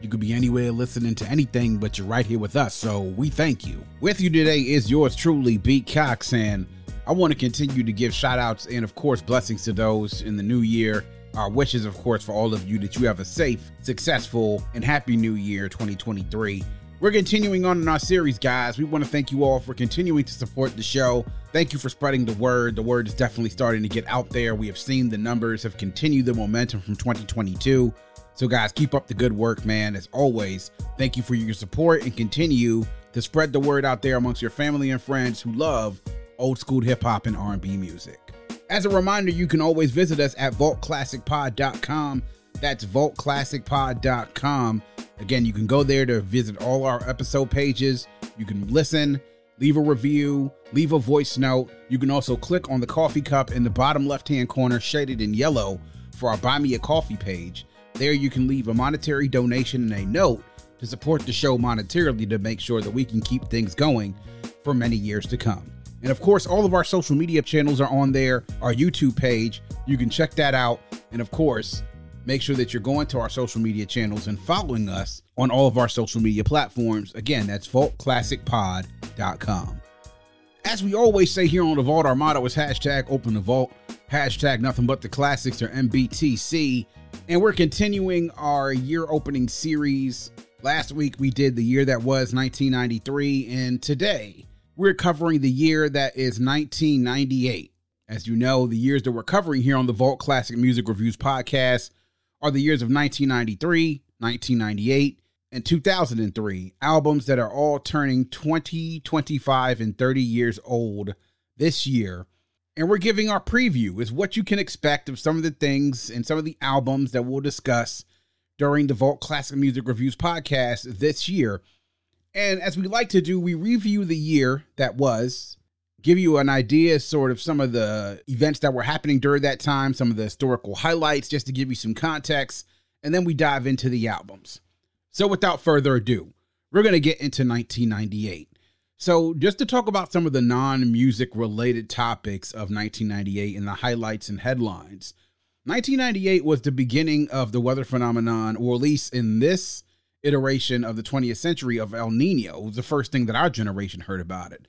You could be anywhere listening to anything, but you're right here with us, so we thank you. With you today is yours truly, B. Cox, and I want to continue to give shout outs and, of course, blessings to those in the new year. Our wishes, of course, for all of you that you have a safe, successful, and happy new year 2023. We're continuing on in our series, guys. We want to thank you all for continuing to support the show. Thank you for spreading the word. The word is definitely starting to get out there. We have seen the numbers have continued the momentum from 2022. So, guys, keep up the good work, man. As always, thank you for your support and continue to spread the word out there amongst your family and friends who love old school hip hop and R&B music. As a reminder, you can always visit us at vaultclassicpod.com. That's vaultclassicpod.com. Again, you can go there to visit all our episode pages. You can listen, leave a review, leave a voice note. You can also click on the coffee cup in the bottom left hand corner, shaded in yellow, for our Buy Me a Coffee page. There, you can leave a monetary donation and a note to support the show monetarily to make sure that we can keep things going for many years to come. And of course, all of our social media channels are on there, our YouTube page. You can check that out. And of course, make sure that you're going to our social media channels and following us on all of our social media platforms. Again, that's vaultclassicpod.com. As we always say here on the Vault, our motto is hashtag open the vault, hashtag nothing but the classics or MBTC. And we're continuing our year opening series. Last week we did the year that was 1993, and today we're covering the year that is 1998. As you know, the years that we're covering here on the Vault Classic Music Reviews podcast are the years of 1993, 1998, and 2003, albums that are all turning 20, 25, and 30 years old this year. And we're giving our preview is what you can expect of some of the things and some of the albums that we'll discuss during the Vault Classic Music Reviews podcast this year. And as we like to do, we review the year that was, give you an idea, sort of some of the events that were happening during that time, some of the historical highlights, just to give you some context, and then we dive into the albums. So without further ado, we're going to get into 1998. So, just to talk about some of the non music related topics of 1998 and the highlights and headlines. 1998 was the beginning of the weather phenomenon, or at least in this iteration of the 20th century of El Nino. Was the first thing that our generation heard about it.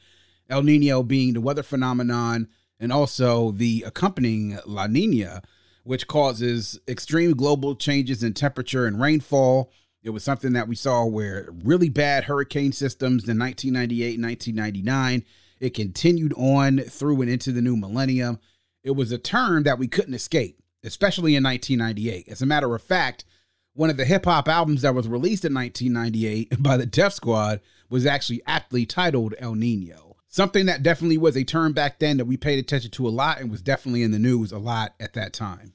El Nino being the weather phenomenon and also the accompanying La Nina, which causes extreme global changes in temperature and rainfall. It was something that we saw where really bad hurricane systems in 1998 1999. It continued on through and into the new millennium. It was a term that we couldn't escape, especially in 1998. As a matter of fact, one of the hip hop albums that was released in 1998 by the Def Squad was actually aptly titled El Nino. Something that definitely was a term back then that we paid attention to a lot and was definitely in the news a lot at that time.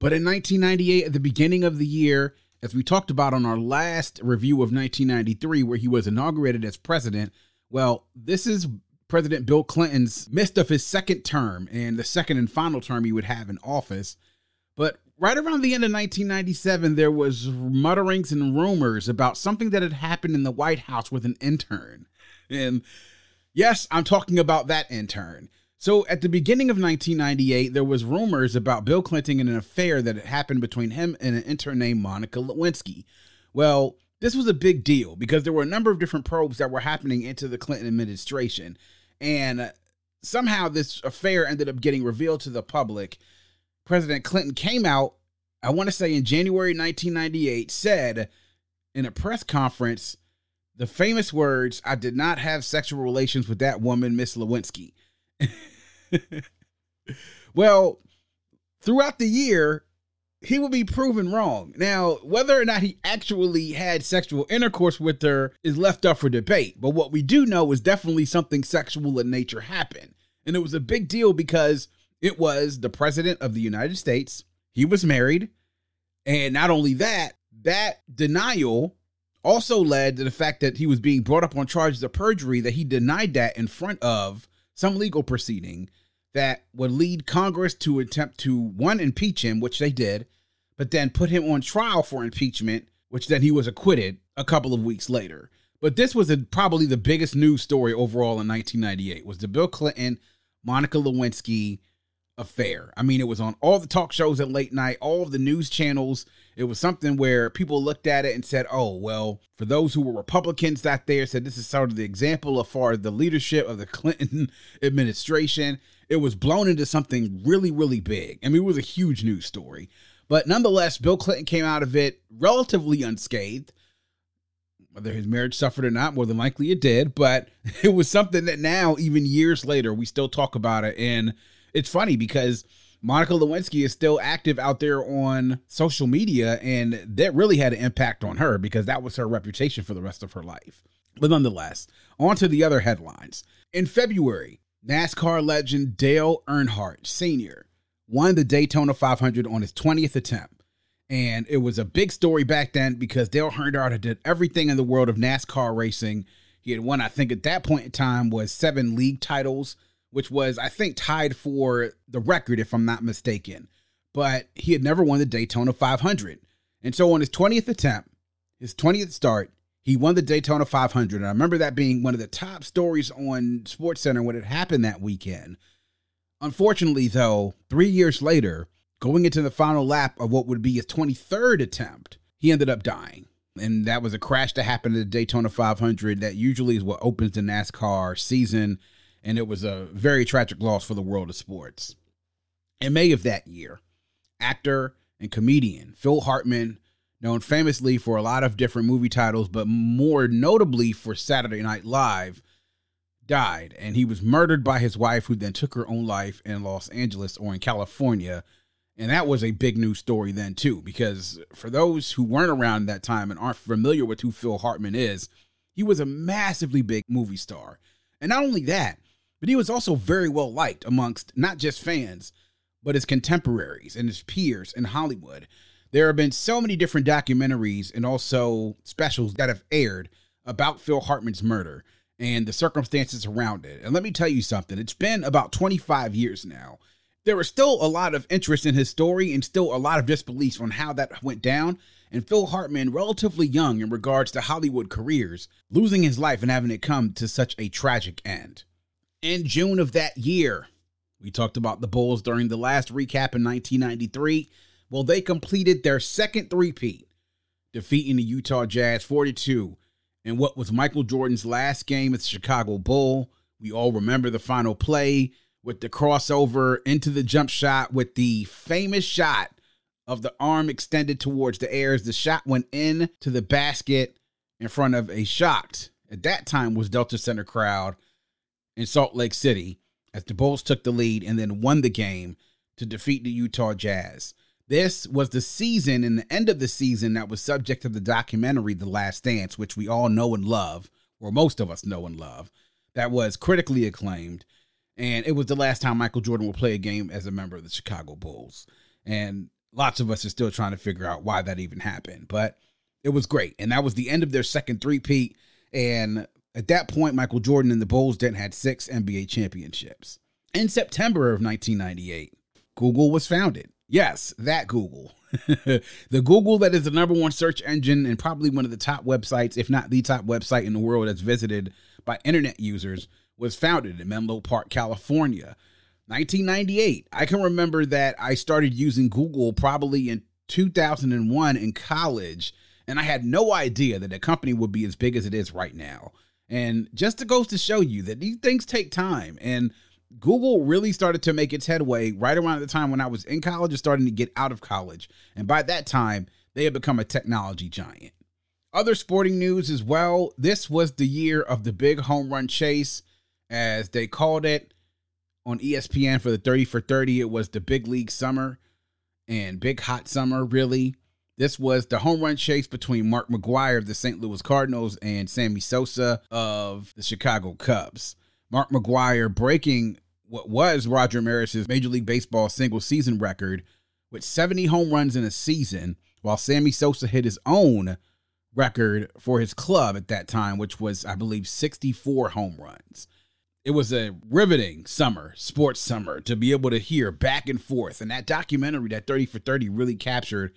But in 1998, at the beginning of the year, as we talked about on our last review of 1993, where he was inaugurated as president, well, this is President Bill Clinton's midst of his second term and the second and final term he would have in office. But right around the end of 1997, there was mutterings and rumors about something that had happened in the White House with an intern. And yes, I'm talking about that intern. So at the beginning of 1998, there was rumors about Bill Clinton and an affair that had happened between him and an intern named Monica Lewinsky. Well, this was a big deal because there were a number of different probes that were happening into the Clinton administration. And uh, somehow this affair ended up getting revealed to the public. President Clinton came out, I want to say in January 1998, said in a press conference the famous words, I did not have sexual relations with that woman, Miss Lewinsky. well, throughout the year, he will be proven wrong. Now, whether or not he actually had sexual intercourse with her is left up for debate. But what we do know is definitely something sexual in nature happened. And it was a big deal because it was the president of the United States. He was married. And not only that, that denial also led to the fact that he was being brought up on charges of perjury that he denied that in front of some legal proceeding that would lead Congress to attempt to one impeach him, which they did, but then put him on trial for impeachment, which then he was acquitted a couple of weeks later. But this was a, probably the biggest news story overall in 1998 was the Bill Clinton Monica Lewinsky affair. I mean, it was on all the talk shows at late night, all of the news channels. It was something where people looked at it and said, "Oh, well." For those who were Republicans out there, said this is sort of the example of far the leadership of the Clinton administration. It was blown into something really, really big. I mean, it was a huge news story. But nonetheless, Bill Clinton came out of it relatively unscathed. Whether his marriage suffered or not, more than likely it did. But it was something that now, even years later, we still talk about it. And it's funny because Monica Lewinsky is still active out there on social media, and that really had an impact on her because that was her reputation for the rest of her life. But nonetheless, on to the other headlines. In February, NASCAR legend Dale Earnhardt Sr. won the Daytona 500 on his 20th attempt. And it was a big story back then because Dale Earnhardt had did everything in the world of NASCAR racing. He had won, I think, at that point in time, was seven league titles, which was, I think, tied for the record, if I'm not mistaken. But he had never won the Daytona 500. And so on his 20th attempt, his 20th start, he won the Daytona 500. And I remember that being one of the top stories on SportsCenter when it happened that weekend. Unfortunately, though, three years later, going into the final lap of what would be his 23rd attempt, he ended up dying. And that was a crash that happened at the Daytona 500. That usually is what opens the NASCAR season. And it was a very tragic loss for the world of sports. In May of that year, actor and comedian Phil Hartman, known famously for a lot of different movie titles, but more notably for Saturday Night Live, died. And he was murdered by his wife, who then took her own life in Los Angeles or in California and that was a big news story then, too, because for those who weren't around that time and aren't familiar with who Phil Hartman is, he was a massively big movie star. And not only that, but he was also very well liked amongst not just fans, but his contemporaries and his peers in Hollywood. There have been so many different documentaries and also specials that have aired about Phil Hartman's murder and the circumstances around it. And let me tell you something, it's been about 25 years now there was still a lot of interest in his story and still a lot of disbelief on how that went down. And Phil Hartman, relatively young in regards to Hollywood careers, losing his life and having it come to such a tragic end. In June of that year, we talked about the Bulls during the last recap in 1993. Well, they completed their second three-peat, defeating the Utah Jazz 42 in what was Michael Jordan's last game at the Chicago Bull. We all remember the final play with the crossover into the jump shot with the famous shot of the arm extended towards the air as the shot went in to the basket in front of a shocked at that time was Delta Center crowd in Salt Lake City as the Bulls took the lead and then won the game to defeat the Utah Jazz. This was the season and the end of the season that was subject of the documentary The Last Dance, which we all know and love, or most of us know and love, that was critically acclaimed and it was the last time Michael Jordan would play a game as a member of the Chicago Bulls. And lots of us are still trying to figure out why that even happened, but it was great. And that was the end of their second three-peat. And at that point, Michael Jordan and the Bulls then had six NBA championships. In September of 1998, Google was founded. Yes, that Google. the Google that is the number one search engine and probably one of the top websites, if not the top website in the world that's visited by internet users, was founded in Menlo Park, California. 1998. I can remember that I started using Google probably in 2001 in college, and I had no idea that the company would be as big as it is right now. And just to goes to show you that these things take time. And Google really started to make its headway right around the time when I was in college and starting to get out of college. And by that time, they had become a technology giant. Other sporting news as well. This was the year of the big home run chase as they called it on ESPN for the 30 for 30. It was the big league summer and big hot summer, really. This was the home run chase between Mark McGwire of the St. Louis Cardinals and Sammy Sosa of the Chicago Cubs. Mark McGwire breaking what was Roger Maris's Major League Baseball single season record with 70 home runs in a season, while Sammy Sosa hit his own record for his club at that time, which was, I believe, 64 home runs. It was a riveting summer, sports summer, to be able to hear back and forth. And that documentary, that 30 for 30, really captured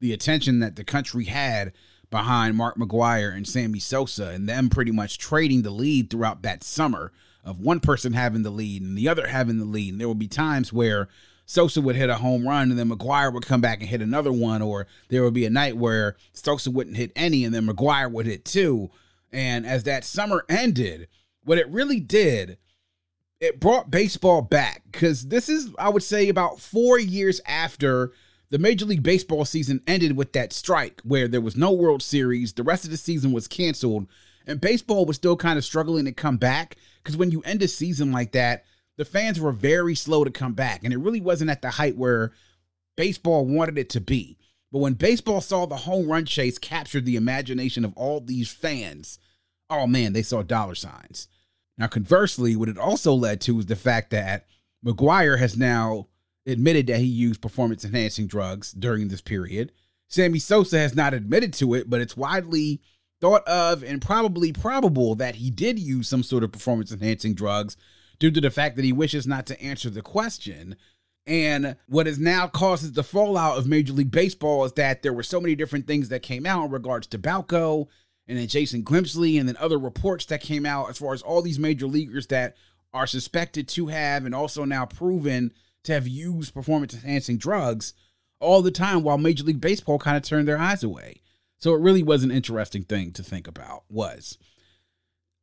the attention that the country had behind Mark McGwire and Sammy Sosa and them pretty much trading the lead throughout that summer of one person having the lead and the other having the lead. And there would be times where Sosa would hit a home run and then McGwire would come back and hit another one, or there would be a night where Sosa wouldn't hit any and then McGwire would hit two. And as that summer ended, what it really did, it brought baseball back because this is, I would say, about four years after the Major League Baseball season ended with that strike where there was no World Series. The rest of the season was canceled, and baseball was still kind of struggling to come back because when you end a season like that, the fans were very slow to come back, and it really wasn't at the height where baseball wanted it to be. But when baseball saw the home run chase capture the imagination of all these fans, oh man, they saw dollar signs. Now, conversely, what it also led to was the fact that McGwire has now admitted that he used performance enhancing drugs during this period. Sammy Sosa has not admitted to it, but it's widely thought of and probably probable that he did use some sort of performance enhancing drugs due to the fact that he wishes not to answer the question. And what has now causes the fallout of Major League Baseball is that there were so many different things that came out in regards to Balco and then Jason Grimsley and then other reports that came out as far as all these major leaguers that are suspected to have and also now proven to have used performance enhancing drugs all the time while Major League Baseball kind of turned their eyes away. So it really was an interesting thing to think about. Was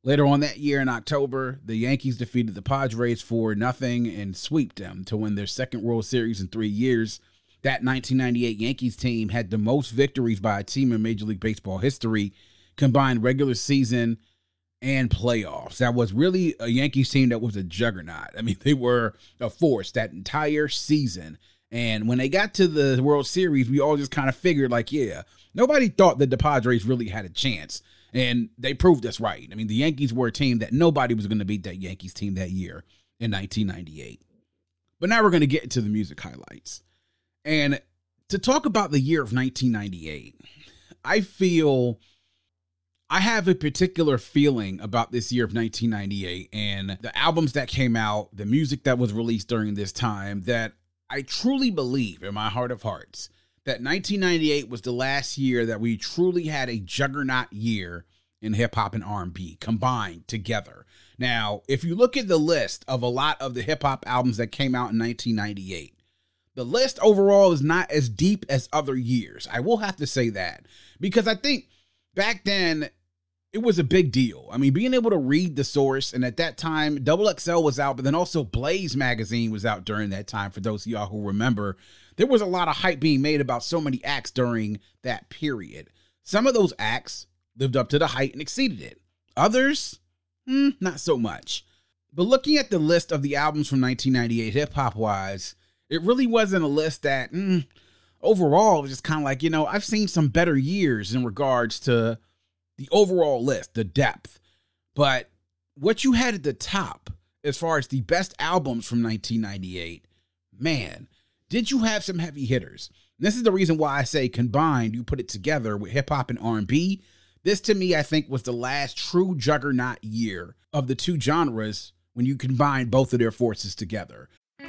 later on that year in October, the Yankees defeated the Padres for nothing and swept them to win their second World Series in three years. That 1998 Yankees team had the most victories by a team in Major League Baseball history, combined regular season and playoffs. That was really a Yankees team that was a juggernaut. I mean, they were a force that entire season. And when they got to the World Series, we all just kind of figured, like, yeah, nobody thought that the Padres really had a chance. And they proved us right. I mean, the Yankees were a team that nobody was going to beat that Yankees team that year in 1998. But now we're going to get into the music highlights. And to talk about the year of 1998, I feel I have a particular feeling about this year of 1998 and the albums that came out, the music that was released during this time that I truly believe in my heart of hearts that 1998 was the last year that we truly had a juggernaut year in hip hop and R&B combined together. Now, if you look at the list of a lot of the hip hop albums that came out in 1998, the list overall is not as deep as other years. I will have to say that because I think back then it was a big deal. I mean, being able to read the source, and at that time, Double XL was out, but then also Blaze magazine was out during that time. For those of y'all who remember, there was a lot of hype being made about so many acts during that period. Some of those acts lived up to the hype and exceeded it. Others, hmm, not so much. But looking at the list of the albums from 1998, hip hop wise, it really wasn't a list that, mm, overall, it was just kind of like, you know, I've seen some better years in regards to the overall list, the depth. But what you had at the top, as far as the best albums from 1998, man, did you have some heavy hitters? this is the reason why I say combined, you put it together with hip hop and R&B. This to me, I think, was the last true juggernaut year of the two genres when you combine both of their forces together.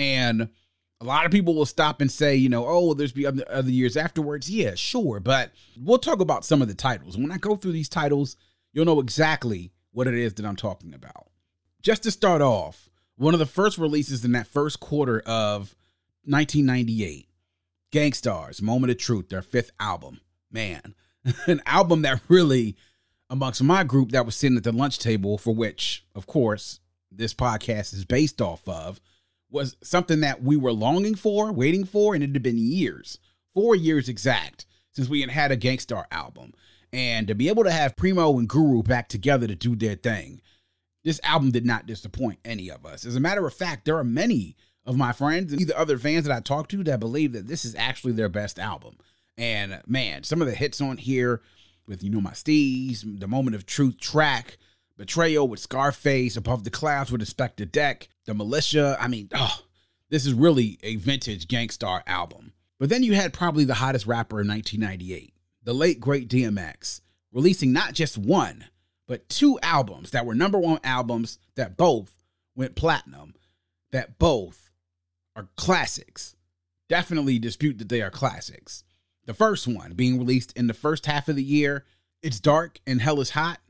And a lot of people will stop and say, you know, oh, there's be other, years afterwards. Yeah, sure. But we'll talk about some of the titles. When I go through these titles, you'll know exactly what it is that I'm talking about. Just to start off, one of the first releases in that first quarter of 1998, Gang Starr's, Moment of Truth, their fifth album. Man, an album that really, amongst my group that was sitting at the lunch table, for which, of course, this podcast is based off of, was something that we were longing for, waiting for, and it had been years, four years exact, since we had had a Gang Starr album. And to be able to have Primo and Guru back together to do their thing, this album did not disappoint any of us. As a matter of fact, there are many of my friends and either other fans that I talk to that believe that this is actually their best album. And man, some of the hits on here with, you know, my steez, the moment of truth track, betrayal with Scarface, above the clouds with Inspectah Deck, the militia. I mean, oh, this is really a vintage Gang Starr album. But then you had probably the hottest rapper in 1998, the late great DMX, releasing not just one, but two albums that were number one albums that both went platinum, that both are classics. Definitely dispute that they are classics. The first one being released in the first half of the year, It's Dark and Hell is Hot.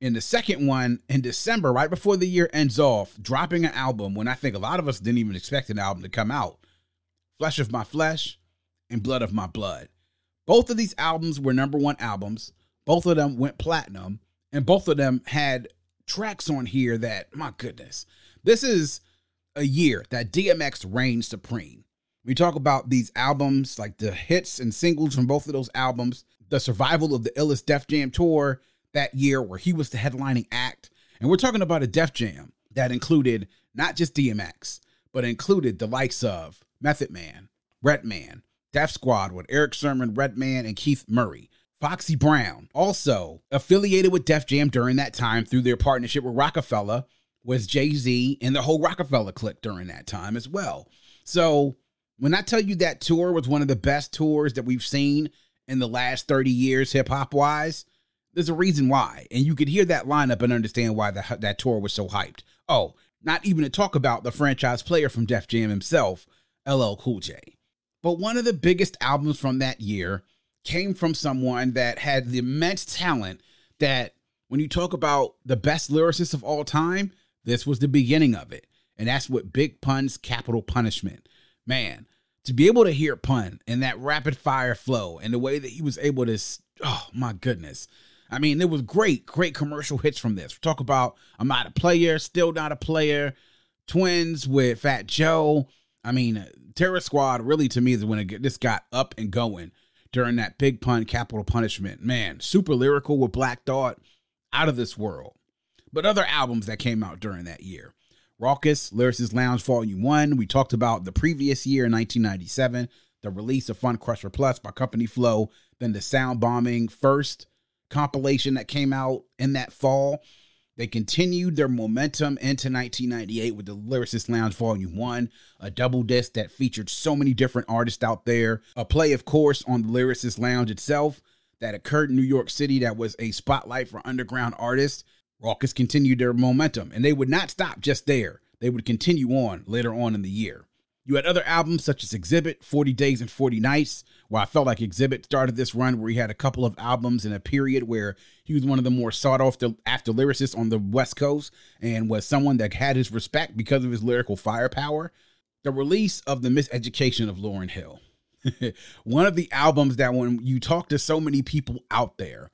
And the second one in December, right before the year ends off, dropping an album when I think a lot of us didn't even expect an album to come out Flesh of My Flesh and Blood of My Blood. Both of these albums were number one albums. Both of them went platinum, and both of them had tracks on here that, my goodness, this is a year that DMX reigned supreme. We talk about these albums, like the hits and singles from both of those albums, the survival of the illest Def Jam tour that year, where he was the headlining act. And we're talking about a Def Jam that included not just DMX, but included the likes of Method Man, Redman, Def Squad with Erick Sermon, Redman, and Keith Murray. Foxy Brown, also affiliated with Def Jam during that time through their partnership with Roc-A-Fella, was Jay Z and the whole Roc-A-Fella clique during that time as well. So when I tell you that tour was one of the best tours that we've seen in the last 30 years, hip hop wise, there's a reason why. And you could hear that lineup and understand why the, that tour was so hyped. Oh, not even to talk about the franchise player from Def Jam himself, LL Cool J. But one of the biggest albums from that year came from someone that had the immense talent that when you talk about the best lyricist of all time, this was the beginning of it. And that's what Big Pun's Capital Punishment. Man, to be able to hear Pun and that rapid fire flow and the way that he was able to, oh my goodness. I mean, there was great, great commercial hits from this. We talk about I'm not a player, still not a player, twins with Fat Joe. I mean, Terror Squad really to me is when it, this got up and going during that Big Pun Capital Punishment. Man, super lyrical with Black Thought, out of this world. But other albums that came out during that year. Rawkus, Lyricist Lounge Volume 1. We talked about the previous year, in 1997, the release of Funcrusher Plus by Company Flow, then the Soundbombing first compilation that came out in that fall. They continued their momentum into 1998 with the Lyricist Lounge Volume 1, a double disc that featured so many different artists out there. A play, of course, on the Lyricist Lounge itself that occurred in New York City that was a spotlight for underground artists. Rawkus continued their momentum, and they would not stop just there. They would continue on later on in the year. You had other albums such as Xzibit, 40 Days and 40 Nights, where I felt like Xzibit started this run where he had a couple of albums in a period where he was one of the more sought after lyricists on the West Coast and was someone that had his respect because of his lyrical firepower. The release of The Miseducation of Lauryn Hill. one of the albums that when you talk to so many people out there,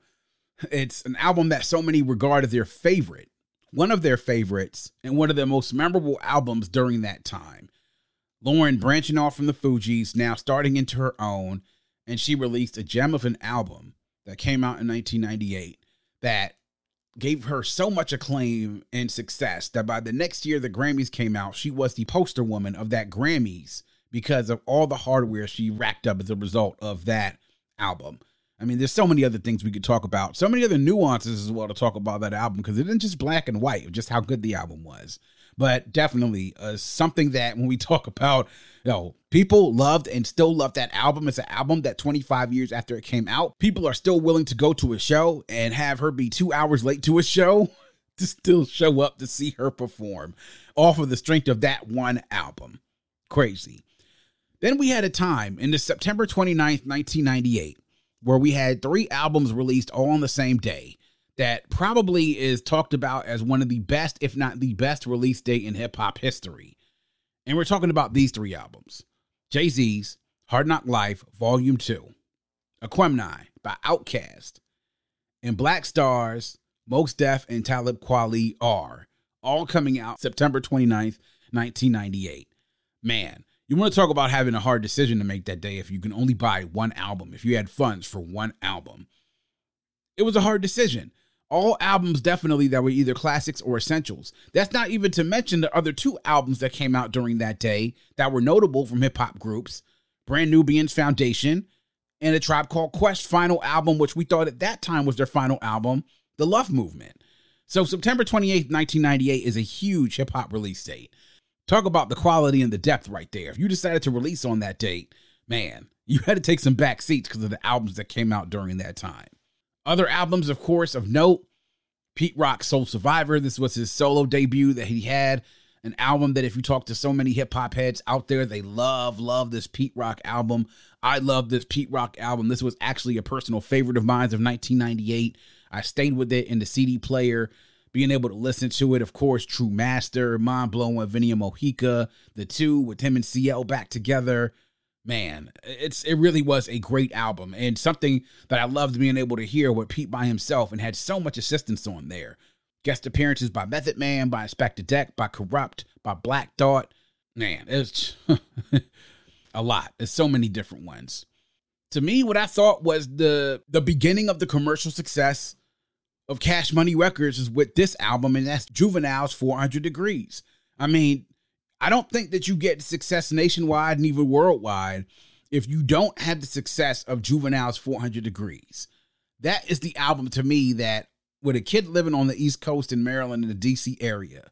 it's an album that so many regard as their favorite, one of their favorites, and one of the most memorable albums during that time. Lauryn branching off from the Fugees, now starting into her own, and she released a gem of an album that came out in 1998 that gave her so much acclaim and success that by the next year the Grammys came out, she was the poster woman of that Grammys because of all the hardware she racked up as a result of that album. I mean, there's so many other things we could talk about, so many other nuances as well to talk about that album because it isn't just black and white, just how good the album was but definitely uh, something that when we talk about, you know, people loved and still love that album. It's an album that 25 years after it came out, people are still willing to go to a show and have her be two hours late to a show to still show up to see her perform off of the strength of that one album. Crazy. Then we had a time in the September 29th, 1998, where we had three albums released all on the same day that probably is talked about as one of the best, if not the best, release date in hip hop history. And we're talking about these three albums Jay Z's Hard Knock Life, Volume 2, Aquemini by Outkast, and Black Stars, Mos Def, and Talib Kweli are all coming out September 29th, 1998. Man, you want to talk about having a hard decision to make that day if you can only buy one album, if you had funds for one album. It was a hard decision. All albums definitely that were either classics or essentials. That's not even to mention the other two albums that came out during that day that were notable from hip hop groups Brand Nubian's Foundation and a Tribe Called Quest final album, which we thought at that time was their final album, The Love Movement. So September 28th, 1998 is a huge hip hop release date. Talk about the quality and the depth right there. If you decided to release on that date, man, you had to take some back seats because of the albums that came out during that time. Other albums, of course, of note Pete Rock Soul Survivor. This was his solo debut that he had. An album that, if you talk to so many hip hop heads out there, they love, love this Pete Rock album. I love this Pete Rock album. This was actually a personal favorite of mine of 1998. I stayed with it in the CD player, being able to listen to it. Of course, Tru Master, Mind Blowing, Vinia Mojica, the two with him and CL back together man, it's it really was a great album and something that I loved being able to hear with Pete by himself and had so much assistance on there. Guest appearances by Method Man, by Inspectah Deck, by Kurupt, by Black Thought. Man, it's a lot. There's so many different ones. To me, what I thought was the the beginning of the commercial success of Cash Money Records is with this album, and that's Juvenile's 400 Degrees. I mean, I don't think that you get success nationwide and even worldwide if you don't have the success of Juvenile's 400 Degrees. That is the album to me that, with a kid living on the East Coast in Maryland in the DC area,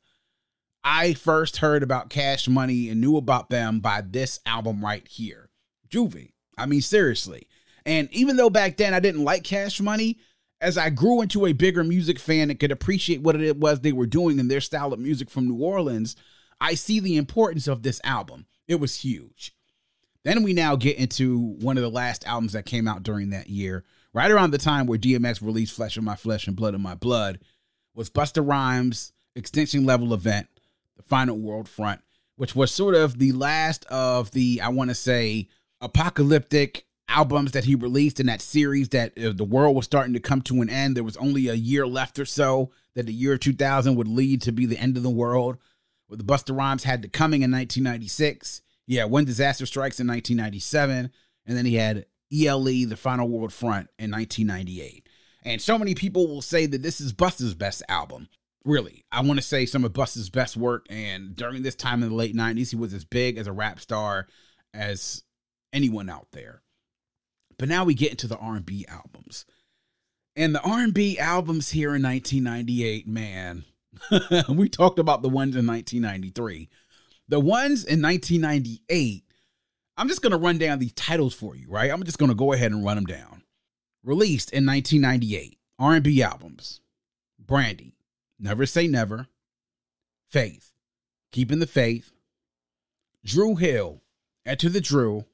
I first heard about Cash Money and knew about them by this album right here, Juvie. I mean, seriously. And even though back then I didn't like Cash Money, as I grew into a bigger music fan and could appreciate what it was they were doing and their style of music from New Orleans, I see the importance of this album. It was huge. Then we now get into one of the last albums that came out during that year, right around the time where DMX released Flesh of My Flesh and Blood of My Blood, was Busta Rhymes' Extinction Level Event, The Final World Front, which was sort of the last of the, I want to say, apocalyptic albums that he released in that series that uh, the world was starting to come to an end. There was only a year left or so that the year 2000 would lead to be the end of the world the Busta Rhymes had the coming in 1996. Yeah, When Disaster Strikes in 1997. And then he had ELE, The Final World Front in 1998. And so many people will say that this is Busta's best album. Really, I want to say some of Busta's best work. And during this time in the late 90s, he was as big as a rap star as anyone out there. But now we get into the R&B albums. And the R&B albums here in 1998, man, we talked about the ones in 1993. The ones in 1998, I'm just going to run down these titles for you, right? I'm just going to go ahead and run them down. Released in 1998, R&B albums. Brandy, Never Say Never. Faith, Keeping the Faith. Dru Hill, Enter the Dru,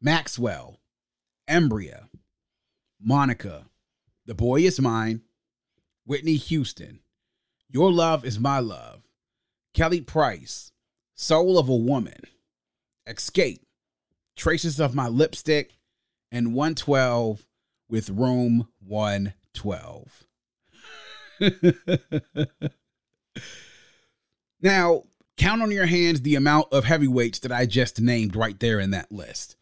Maxwell, Embrya. Monica, The Boy Is Mine. Whitney Houston, your Love is My Love, Kelly Price, Soul of a Woman, Xscape, Traces of My Lipstick, and 112 with Room 112. now, count on your hands the amount of heavyweights that I just named right there in that list.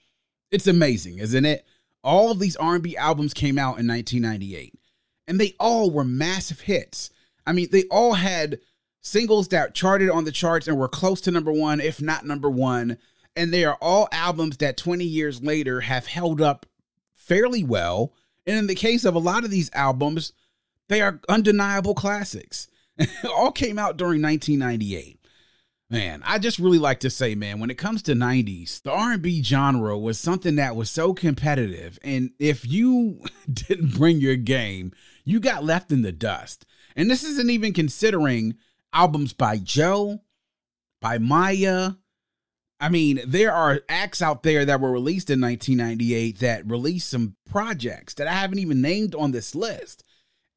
It's amazing, isn't it? All of these R&B albums came out in 1998, and they all were massive hits. I mean, they all had singles that charted on the charts and were close to number one, if not number one. And they are all albums that 20 years later have held up fairly well. And in the case of a lot of these albums, they are undeniable classics. all came out during 1998. Man, I just really like to say, man, when it comes to 90s, the R&B genre was something that was so competitive and if you didn't bring your game, you got left in the dust. And this isn't even considering albums by Joe, by Mya. I mean, there are acts out there that were released in 1998 that released some projects that I haven't even named on this list.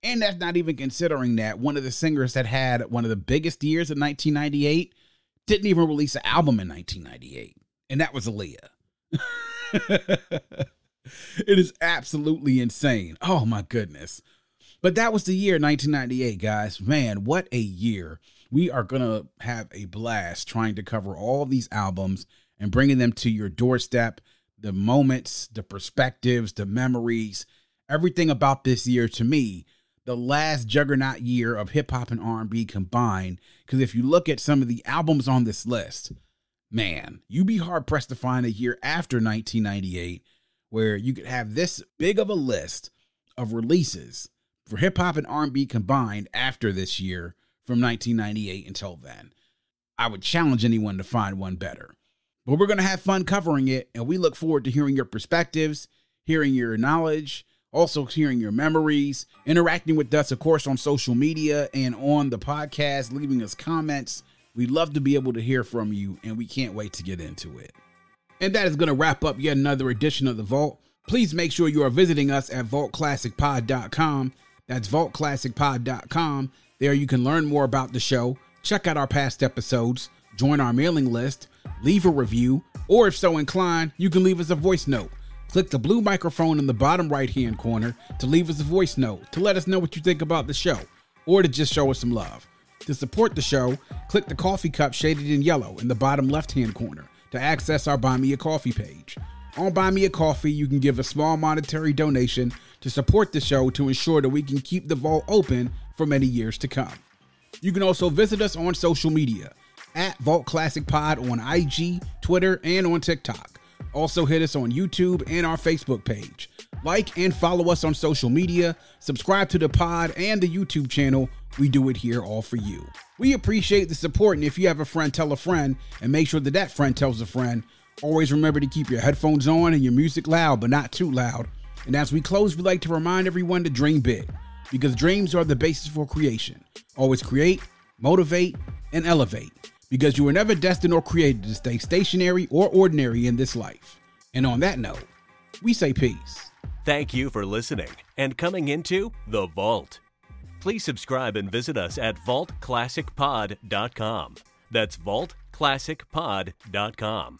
And that's not even considering that one of the singers that had one of the biggest years in 1998 didn't even release an album in 1998. And that was Aaliyah. it is absolutely insane. Oh my goodness. But that was the year 1998, guys. Man, what a year. We are going to have a blast trying to cover all these albums and bringing them to your doorstep. The moments, the perspectives, the memories, everything about this year to me, the last juggernaut year of hip hop and R&B combined. Because if you look at some of the albums on this list, man, you'd be hard pressed to find a year after 1998 where you could have this big of a list of releases for hip hop and R&B combined after this year from 1998 until then. I would challenge anyone to find one better. But we're going to have fun covering it, and we look forward to hearing your perspectives, hearing your knowledge, also hearing your memories, interacting with us, of course, on social media and on the podcast, leaving us comments. We'd love to be able to hear from you, and we can't wait to get into it. And that is going to wrap up yet another edition of The Vault. Please make sure you are visiting us at vaultclassicpod.com. That's vaultclassicpod.com. There you can learn more about the show, check out our past episodes, join our mailing list, leave a review, or if so inclined, you can leave us a voice note. Click the blue microphone in the bottom right hand corner to leave us a voice note to let us know what you think about the show or to just show us some love. To support the show, click the coffee cup shaded in yellow in the bottom left hand corner to access our Buy Me a Coffee page. On Buy Me a Coffee, you can give a small monetary donation to support the show to ensure that we can keep the vault open for many years to come. You can also visit us on social media at Vault Classic Pod on IG, Twitter, and on TikTok. Also, hit us on YouTube and our Facebook page. Like and follow us on social media, subscribe to the pod and the YouTube channel. We do it here all for you. We appreciate the support, and if you have a friend, tell a friend, and make sure that that friend tells a friend. Always remember to keep your headphones on and your music loud, but not too loud. And as we close, we like to remind everyone to dream big, because dreams are the basis for creation. Always create, motivate, and elevate because you were never destined or created to stay stationary or ordinary in this life. And on that note, we say peace. Thank you for listening and coming into The Vault. Please subscribe and visit us at vaultclassicpod.com. That's vaultclassicpod.com.